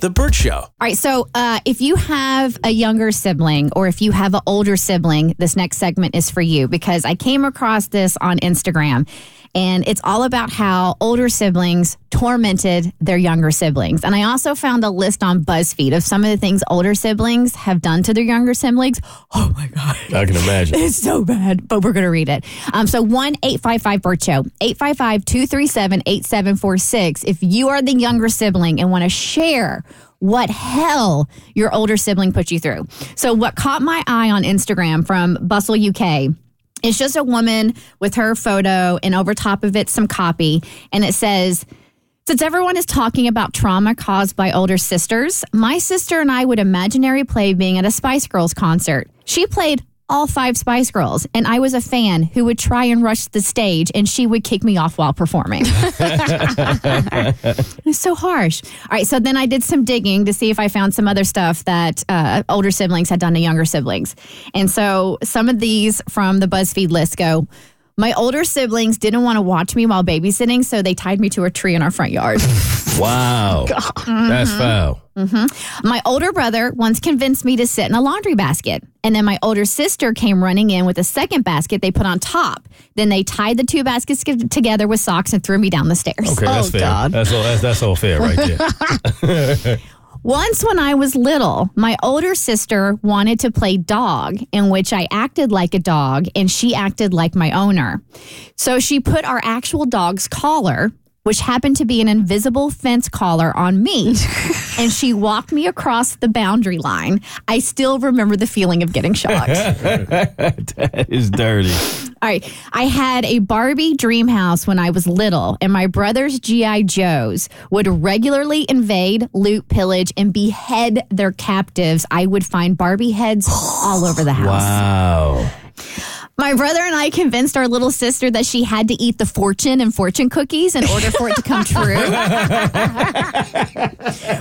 The Burt Show. All right. So, uh, if you have a younger sibling or if you have an older sibling, this next segment is for you because I came across this on Instagram and it's all about how older siblings tormented their younger siblings. And I also found a list on BuzzFeed of some of the things older siblings have done to their younger siblings. Oh my God. I can imagine. It's so bad, but we're going to read it. Um, so 1 855 Burt Show, 855 237 8746. If you are the younger sibling and want to share what hell your older sibling put you through. So, what caught my eye on Instagram from Bustle UK it's just a woman with her photo and over top of it some copy. And it says since everyone is talking about trauma caused by older sisters my sister and i would imaginary play being at a spice girls concert. She played all five Spice Girls, and I was a fan who would try and rush the stage, and she would kick me off while performing. it's so harsh. All right, so then I did some digging to see if I found some other stuff that uh, older siblings had done to younger siblings, and so some of these from the BuzzFeed list go. My older siblings didn't want to watch me while babysitting, so they tied me to a tree in our front yard. Wow. That's mm-hmm. foul. Mm-hmm. My older brother once convinced me to sit in a laundry basket. And then my older sister came running in with a second basket they put on top. Then they tied the two baskets together with socks and threw me down the stairs. Okay, that's oh, fair. That's all. That's, that's all fair right there. Once, when I was little, my older sister wanted to play dog, in which I acted like a dog and she acted like my owner. So she put our actual dog's collar, which happened to be an invisible fence collar, on me, and she walked me across the boundary line. I still remember the feeling of getting shocked. that is dirty. All right. I had a Barbie dream house when I was little, and my brother's G.I. Joes would regularly invade, loot, pillage, and behead their captives. I would find Barbie heads all over the house. Wow. My brother and I convinced our little sister that she had to eat the fortune and fortune cookies in order for it to come true.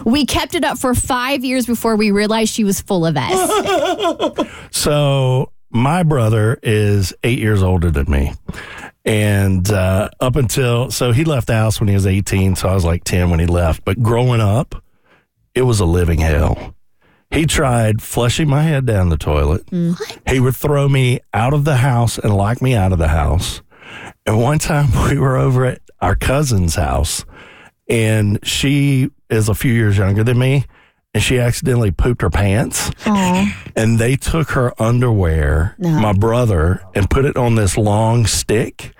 we kept it up for five years before we realized she was full of S. So my brother is eight years older than me. And uh, up until, so he left the house when he was 18. So I was like 10 when he left. But growing up, it was a living hell. He tried flushing my head down the toilet. He would throw me out of the house and lock me out of the house. And one time we were over at our cousin's house, and she is a few years younger than me, and she accidentally pooped her pants. And they took her underwear, my brother, and put it on this long stick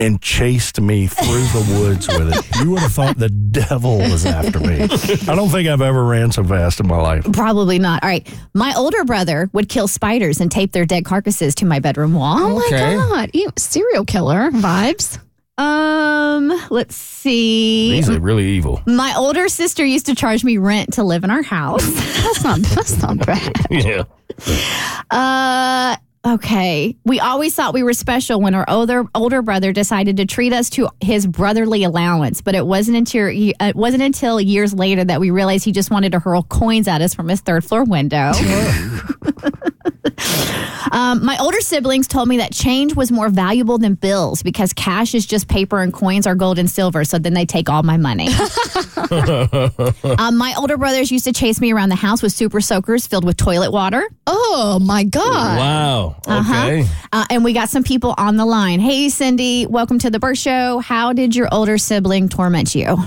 and chased me through the woods with it. You would have thought the devil was after me. I don't think I've ever ran so fast in my life. Probably not. All right. My older brother would kill spiders and tape their dead carcasses to my bedroom wall. Oh my God. You, serial killer vibes. Um, let's see. These are really evil. My older sister used to charge me rent to live in our house. That's not, that's not bad. Yeah. Uh okay. We always thought we were special when our older older brother decided to treat us to his brotherly allowance, but it wasn't until it wasn't until years later that we realized he just wanted to hurl coins at us from his third floor window. Um, my older siblings told me that change was more valuable than bills because cash is just paper and coins are gold and silver. So then they take all my money. um, my older brothers used to chase me around the house with super soakers filled with toilet water. Oh my God. Wow. Uh-huh. Okay. Uh, and we got some people on the line. Hey, Cindy, welcome to the Burt Show. How did your older sibling torment you?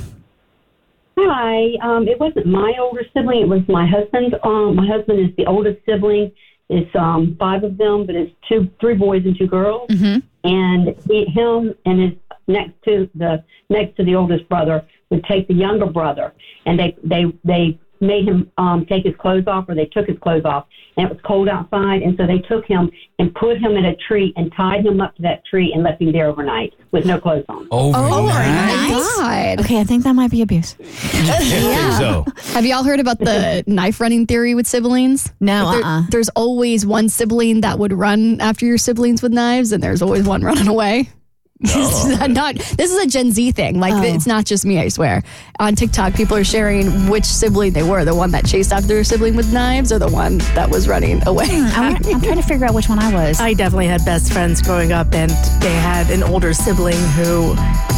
Hi. Um, it wasn't my older sibling. It was my husband's. Um, my husband is the oldest sibling. It's um, five of them, but it's two, three boys and two girls. Mhm. And he, him and his next to the next to the oldest brother would take the younger brother, and they they they made him um, take his clothes off, or they took his clothes off, and it was cold outside, and so they took him and put him in a tree and tied him up to that tree and left him there overnight with no clothes on. Overnight. God. Okay, I think that might be abuse. Yeah. So, Have y'all heard about the knife running theory with siblings? No, There- uh-uh. There's always one sibling that would run after your siblings with knives, and there's always one running away. This is not. This is a Gen Z thing. Like Oh. it's not just me. I swear. On TikTok, people are sharing which sibling they were: the one that chased after their sibling with knives, or the one that was running away. I'm, I'm trying to figure out which one I was. I definitely had best friends growing up, and they had an older sibling who,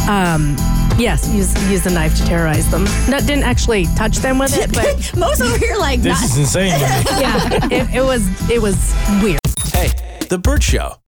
um, yes, used, used a knife to terrorize them. No, didn't actually touch them with it, but Most over here, like, this is insane. yeah, it, it was it was weird. Hey, The Burt Show.